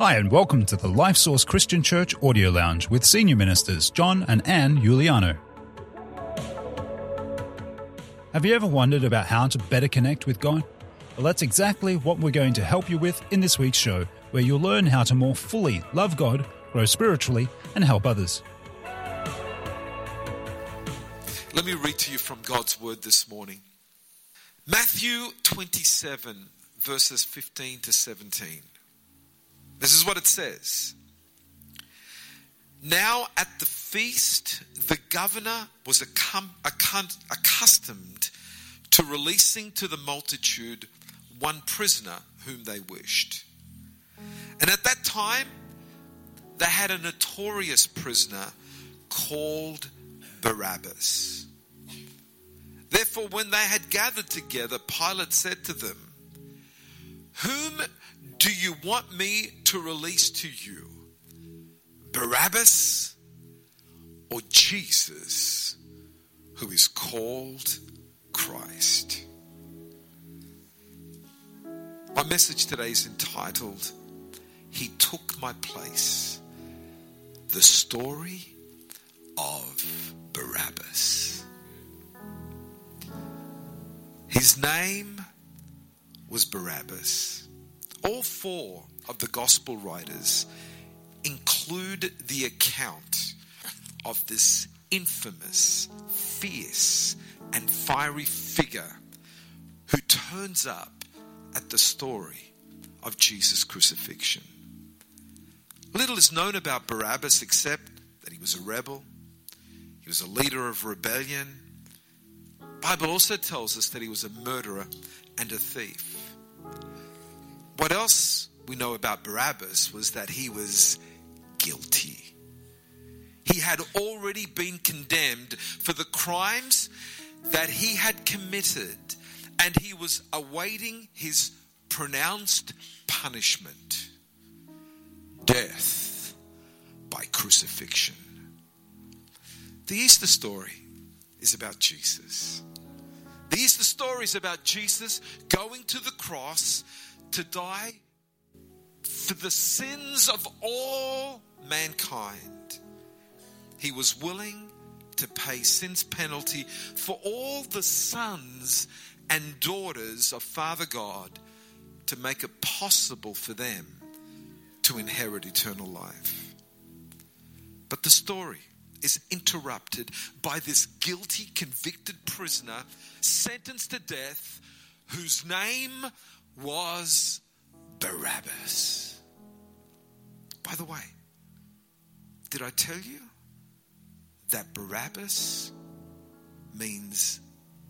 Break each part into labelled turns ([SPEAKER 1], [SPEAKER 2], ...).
[SPEAKER 1] Hi, and welcome to the Life Source Christian Church Audio Lounge with Senior Ministers John and Anne Giuliano. Have you ever wondered about how to better connect with God? Well, that's exactly what we're going to help you with in this week's show, where you'll learn how to more fully love God, grow spiritually, and help others.
[SPEAKER 2] Let me read to you from God's word this morning. Matthew 27, verses 15 to 17. This is what it says. Now at the feast, the governor was accustomed to releasing to the multitude one prisoner whom they wished. And at that time, they had a notorious prisoner called Barabbas. Therefore, when they had gathered together, Pilate said to them, Whom do you want me to release to you? Barabbas or Jesus, who is called Christ? My message today is entitled, He Took My Place. The story of Barabbas. His name was Barabbas. All four of the gospel writers include the account of this infamous, fierce, and fiery figure who turns up at the story of Jesus' crucifixion. Little is known about Barabbas except that he was a rebel, he was a leader of rebellion. Bible also tells us that he was a murderer and a thief. What else we know about Barabbas was that he was guilty. He had already been condemned for the crimes that he had committed, and he was awaiting his pronounced punishment death by crucifixion. The Easter story is about Jesus. The Easter story is about Jesus going to the cross to die for the sins of all mankind. He was willing to pay sin's penalty for all the sons and daughters of Father God to make it possible for them to inherit eternal life. But the story is interrupted by this guilty, convicted prisoner sentenced to death whose name was Barabbas. By the way, did I tell you that Barabbas means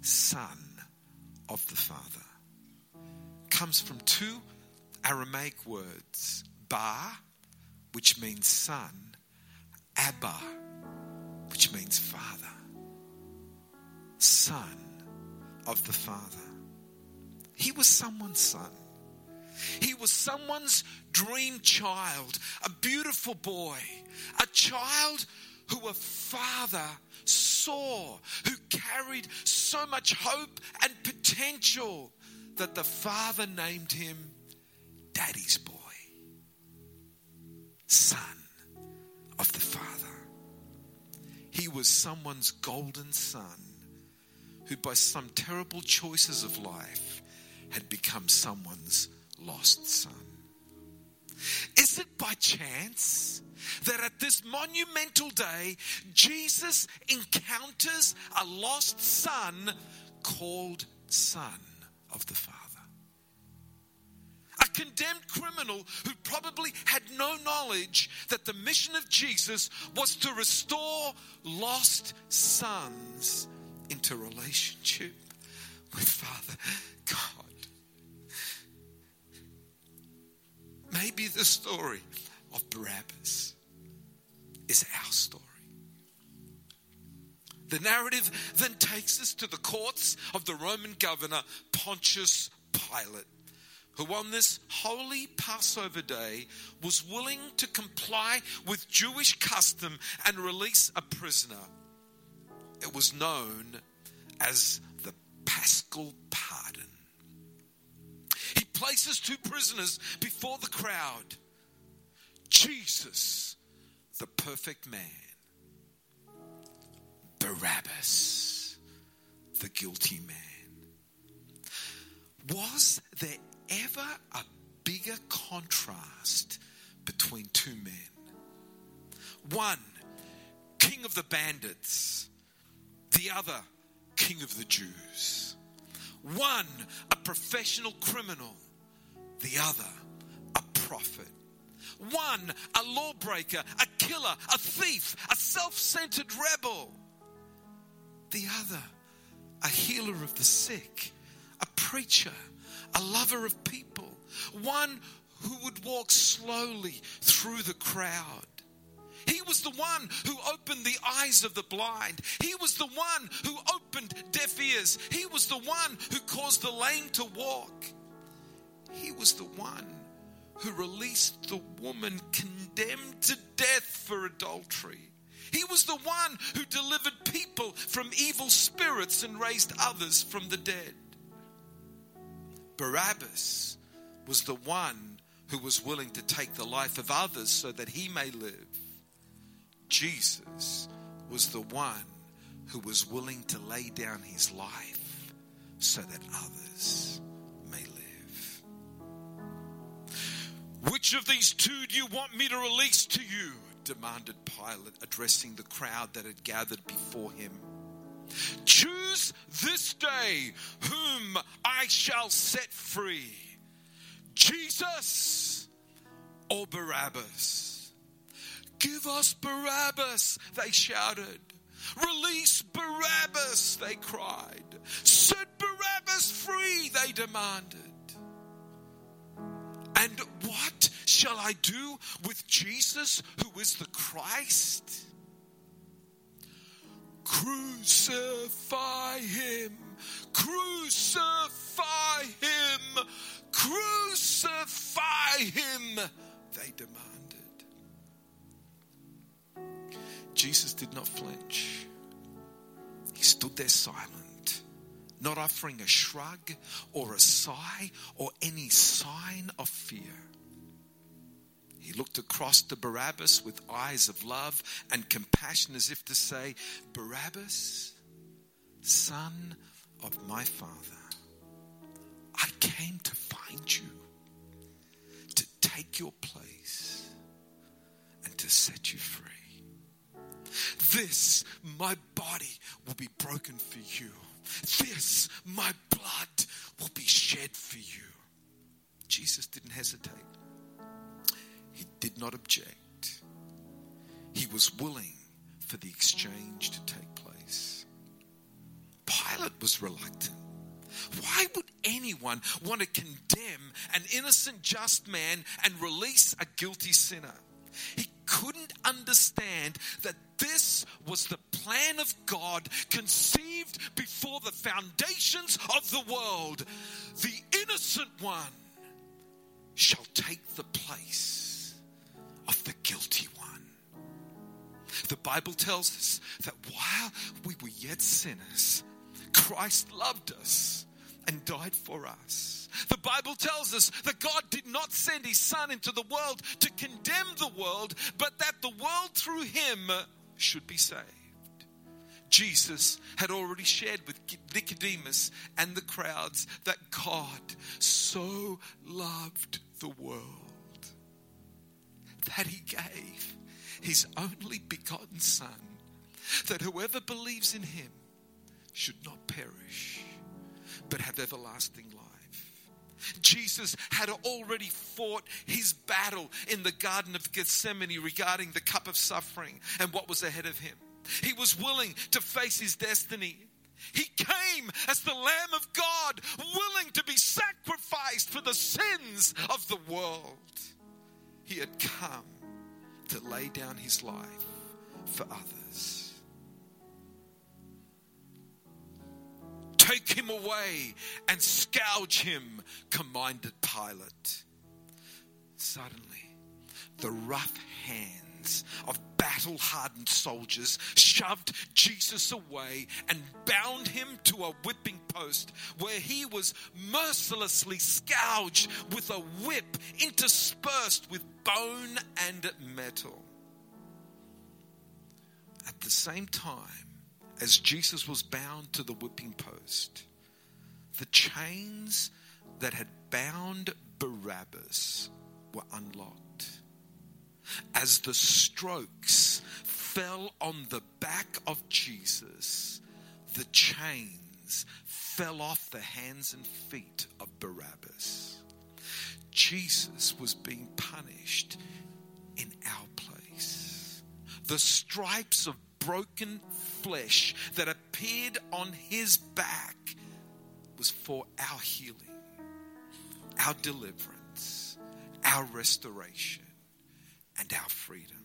[SPEAKER 2] son of the Father? Comes from two Aramaic words, Bar, which means son, Abba, which means father. Son of the Father. He was someone's son. He was someone's dream child, a beautiful boy, a child who a father saw, who carried so much hope and potential that the father named him Daddy's boy, son of the father. He was someone's golden son who, by some terrible choices of life, had become someone's lost son. Is it by chance that at this monumental day, Jesus encounters a lost son called Son of the Father? A condemned criminal who probably had no knowledge that the mission of Jesus was to restore lost sons into relationship with Father God. Maybe the story of Barabbas is our story. The narrative then takes us to the courts of the Roman governor Pontius Pilate, who on this holy Passover day was willing to comply with Jewish custom and release a prisoner. It was known as the Paschal places two prisoners before the crowd Jesus, the perfect man. Barabbas, the guilty man. Was there ever a bigger contrast between two men? One, king of the bandits, the other, king of the Jews. One, a professional criminal, the other, a prophet. One, a lawbreaker, a killer, a thief, a self centered rebel. The other, a healer of the sick, a preacher, a lover of people. One who would walk slowly through the crowd. He was the one who opened the eyes of the blind. He was the one who opened deaf ears. He was the one who caused the lame to walk. He was the one who released the woman condemned to death for adultery. He was the one who delivered people from evil spirits and raised others from the dead. Barabbas was the one who was willing to take the life of others so that he may live. Jesus was the one who was willing to lay down his life so that others Which of these two do you want me to release to you? demanded Pilate, addressing the crowd that had gathered before him. Choose this day whom I shall set free Jesus or Barabbas. Give us Barabbas, they shouted. Release Barabbas, they cried. Set Barabbas free, they demanded. And what shall I do with Jesus, who is the Christ? Crucify him, crucify him, crucify him, they demanded. Jesus did not flinch. He stood there silent, not offering a shrug or a sigh or any sign of fear. He looked across to Barabbas with eyes of love and compassion as if to say, Barabbas, son of my father, I came to find you, to take your place, and to set you free. This, my body, will be broken for you. This, my blood, will be shed for you. Jesus didn't hesitate. He did not object. He was willing for the exchange to take place. Pilate was reluctant. Why would anyone want to condemn an innocent, just man and release a guilty sinner? He couldn't understand that this was the plan of God conceived before the foundations of the world. The innocent one shall take the place of the guilty one. The Bible tells us that while we were yet sinners, Christ loved us and died for us. The Bible tells us that God did not send his Son into the world to condemn the world, but that the world through him should be saved. Jesus had already shared with Nicodemus and the crowds that God so loved the world that he gave his only begotten Son, that whoever believes in him should not perish, but have everlasting life. Jesus had already fought his battle in the Garden of Gethsemane regarding the cup of suffering and what was ahead of him. He was willing to face his destiny. He came as the Lamb of God, willing to be sacrificed for the sins of the world. He had come to lay down his life for others. Take him away and scourge him, commanded Pilate. Suddenly, the rough hands of hardened soldiers shoved Jesus away and bound him to a whipping post where he was mercilessly scourged with a whip interspersed with bone and metal. At the same time as Jesus was bound to the whipping post, the chains that had bound Barabbas were unlocked. As the strokes fell on the back of Jesus, the chains fell off the hands and feet of Barabbas. Jesus was being punished in our place. The stripes of broken flesh that appeared on his back was for our healing, our deliverance, our restoration, and our freedom.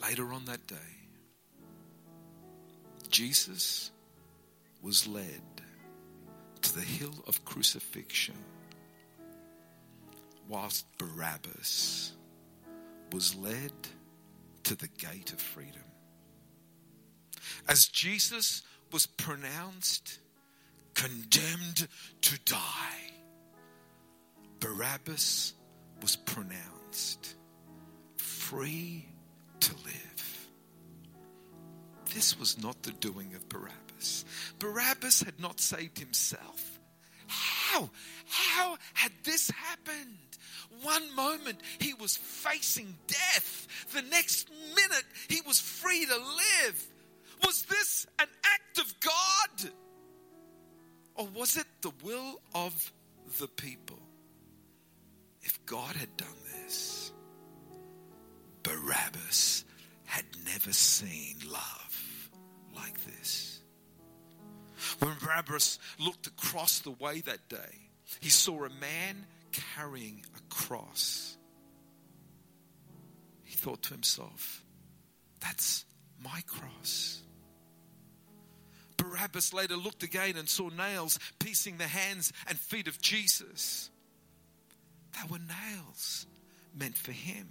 [SPEAKER 2] Later on that day, Jesus was led to the hill of crucifixion whilst Barabbas was led to the gate of freedom. As Jesus was pronounced condemned to die, Barabbas was pronounced free to live. This was not the doing of Barabbas. Barabbas had not saved himself. How? How had this happened? One moment he was facing death, the next minute he was free to live. Was this an act of God? Or was it the will of the people? If God had done this, Barabbas had never seen love like this. When Barabbas looked across the way that day, he saw a man carrying a cross. He thought to himself, That's my cross. Barabbas later looked again and saw nails piecing the hands and feet of Jesus. They were nails meant for him.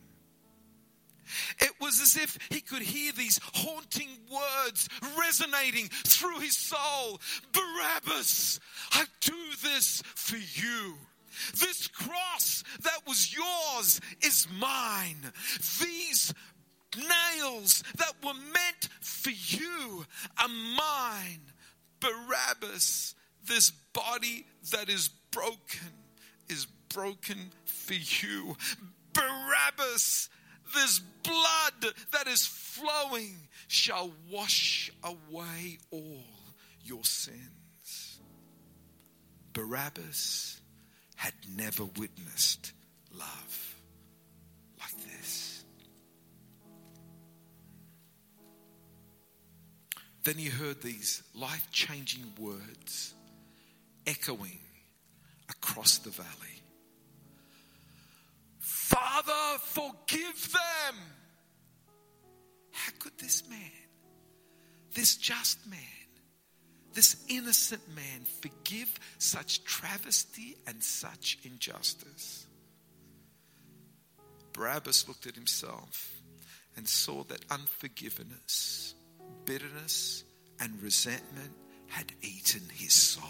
[SPEAKER 2] It was as if he could hear these haunting words resonating through his soul Barabbas, I do this for you. This cross that was yours is mine. These nails that were meant for you are mine. Barabbas, this body that is broken is broken for you. Barabbas, this blood that is flowing shall wash away all your sins. Barabbas had never witnessed love like this. Then he heard these life changing words echoing across the valley Father, forgive them. How could this man, this just man, this innocent man forgive such travesty and such injustice? Barabbas looked at himself and saw that unforgiveness, bitterness, and resentment had eaten his soul.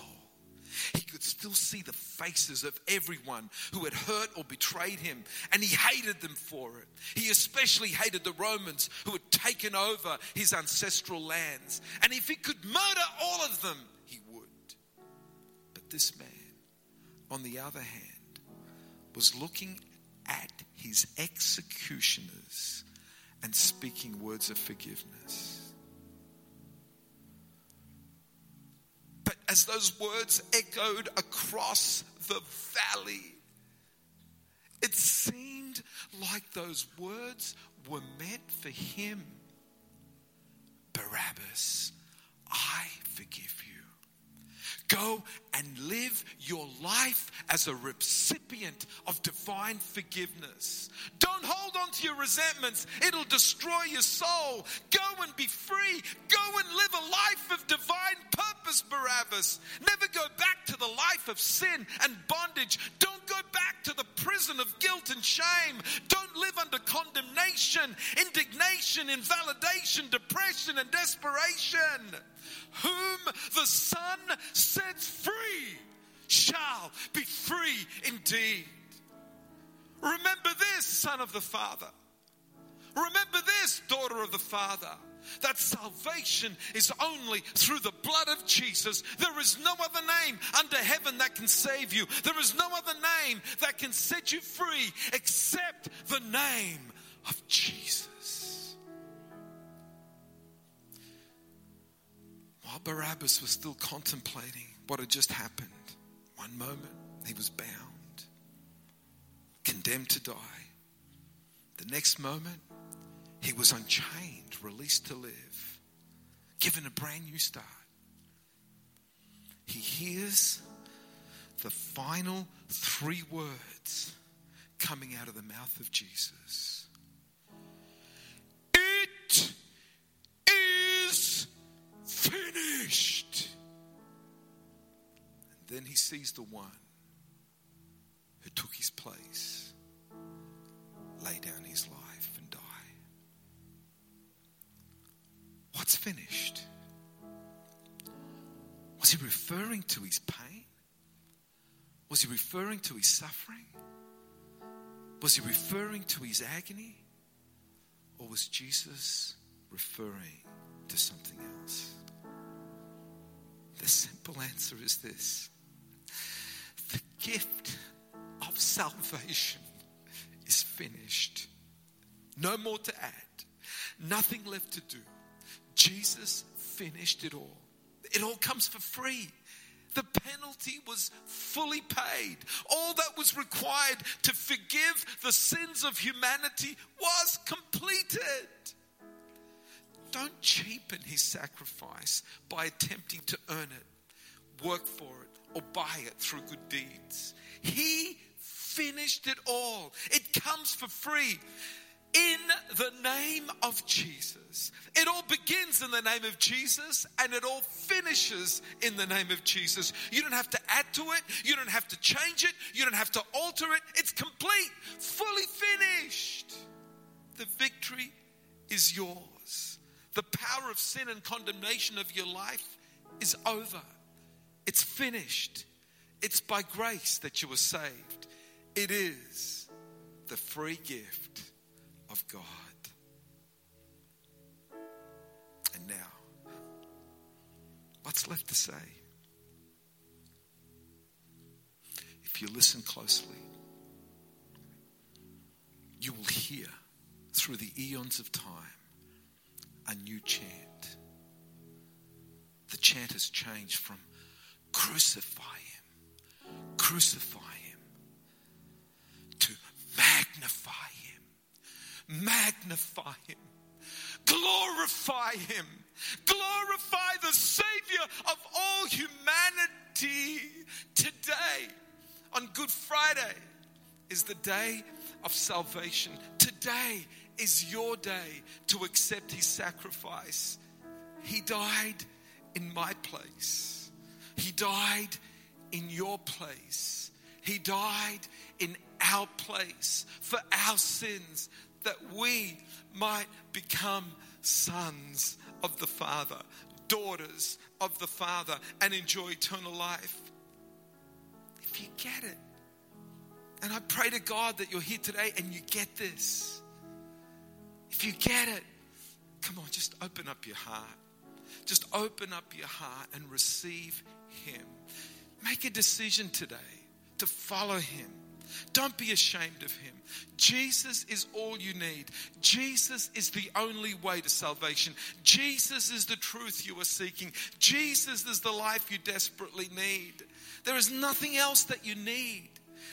[SPEAKER 2] He could still see the faces of everyone who had hurt or betrayed him, and he hated them for it. He especially hated the Romans who had taken over his ancestral lands. And if he could murder all of them, he would. But this man, on the other hand, was looking at his executioners and speaking words of forgiveness. As those words echoed across the valley, it seemed like those words were meant for him. Barabbas, I forgive you. Go and live your life as a recipient of divine forgiveness. Don't hold on to your resentments, it'll destroy your soul. Go and be free. Go and live a life of divine purpose, Barabbas. Never go back to the life of sin and bondage. Don't go back to the prison of guilt and shame. Don't live under condemnation, indignation, invalidation, depression, and desperation. Whom the Son sets free shall be free indeed. Remember this, Son of the Father. Remember this, daughter of the Father that salvation is only through the blood of Jesus. There is no other name under heaven that can save you. There is no other name that can set you free except the name of Jesus. While Barabbas was still contemplating what had just happened, one moment he was bound, condemned to die. The next moment, he was unchained, released to live, given a brand new start. He hears the final three words coming out of the mouth of Jesus finished. And then he sees the one who took his place lay down his life. And die. What's finished? Was he referring to his pain? Was he referring to his suffering? Was he referring to his agony? Or was Jesus referring to something else? The simple answer is this the gift of salvation is finished. No more to add, nothing left to do. Jesus finished it all. It all comes for free. The penalty was fully paid. All that was required to forgive the sins of humanity was completed. Don't cheapen his sacrifice by attempting to earn it, work for it, or buy it through good deeds. He finished it all. It comes for free in the name of Jesus. It all begins in the name of Jesus and it all finishes in the name of Jesus. You don't have to add to it, you don't have to change it, you don't have to alter it. It's complete, fully finished. The victory is yours. The power of sin and condemnation of your life is over. It's finished. It's by grace that you were saved. It is the free gift of God. And now, what's left to say? If you listen closely, you will hear through the eons of time a new chant. The chant has changed from crucify him, crucify him, to magnify him, magnify him, glorify him, glorify the Savior of all humanity today. On Good Friday is the day of salvation. Today is your day to accept his sacrifice. He died in my place. He died in your place. He died in our place for our sins that we might become sons of the Father, daughters of the Father, and enjoy eternal life. If you get it, and I pray to God that you're here today and you get this. If you get it, come on, just open up your heart. Just open up your heart and receive Him. Make a decision today to follow Him don't be ashamed of him. Jesus is all you need. Jesus is the only way to salvation. Jesus is the truth you are seeking. Jesus is the life you desperately need. There is nothing else that you need.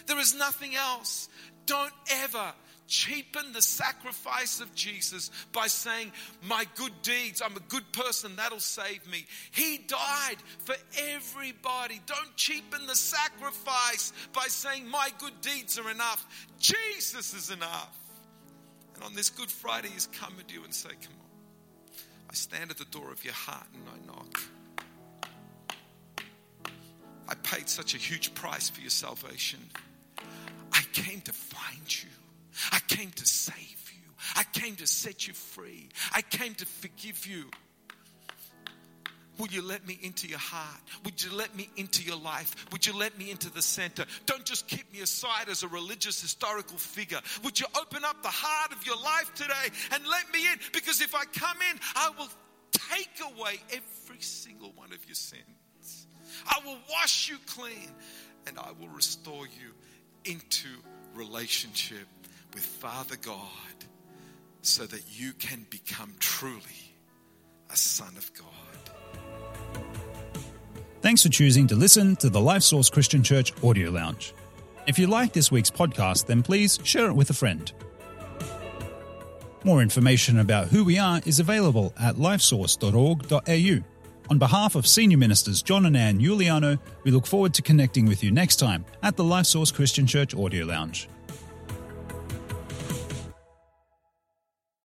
[SPEAKER 2] There is nothing else. Don't ever cheapen the sacrifice of Jesus by saying, My good deeds, I'm a good person, that'll save me. He died for everybody. Don't cheapen the sacrifice by saying, My good deeds are enough. Jesus is enough. And on this Good Friday, He's come at you and say, Come on. I stand at the door of your heart and I knock. I paid such a huge price for your salvation. I came to find you. I came to save you. I came to set you free. I came to forgive you. Will you let me into your heart? Would you let me into your life? Would you let me into the center? Don't just keep me aside as a religious historical figure. Would you open up the heart of your life today and let me in? Because if I come in, I will take away every single one of your sins. I will wash you clean and I will restore you into relationship with Father God so that you can become truly a son of God.
[SPEAKER 1] Thanks for choosing to listen to the Life Source Christian Church Audio Lounge. If you like this week's podcast, then please share it with a friend. More information about who we are is available at lifesource.org.au. On behalf of Senior Ministers John and Ann Giuliano, we look forward to connecting with you next time at the Life Source Christian Church Audio Lounge.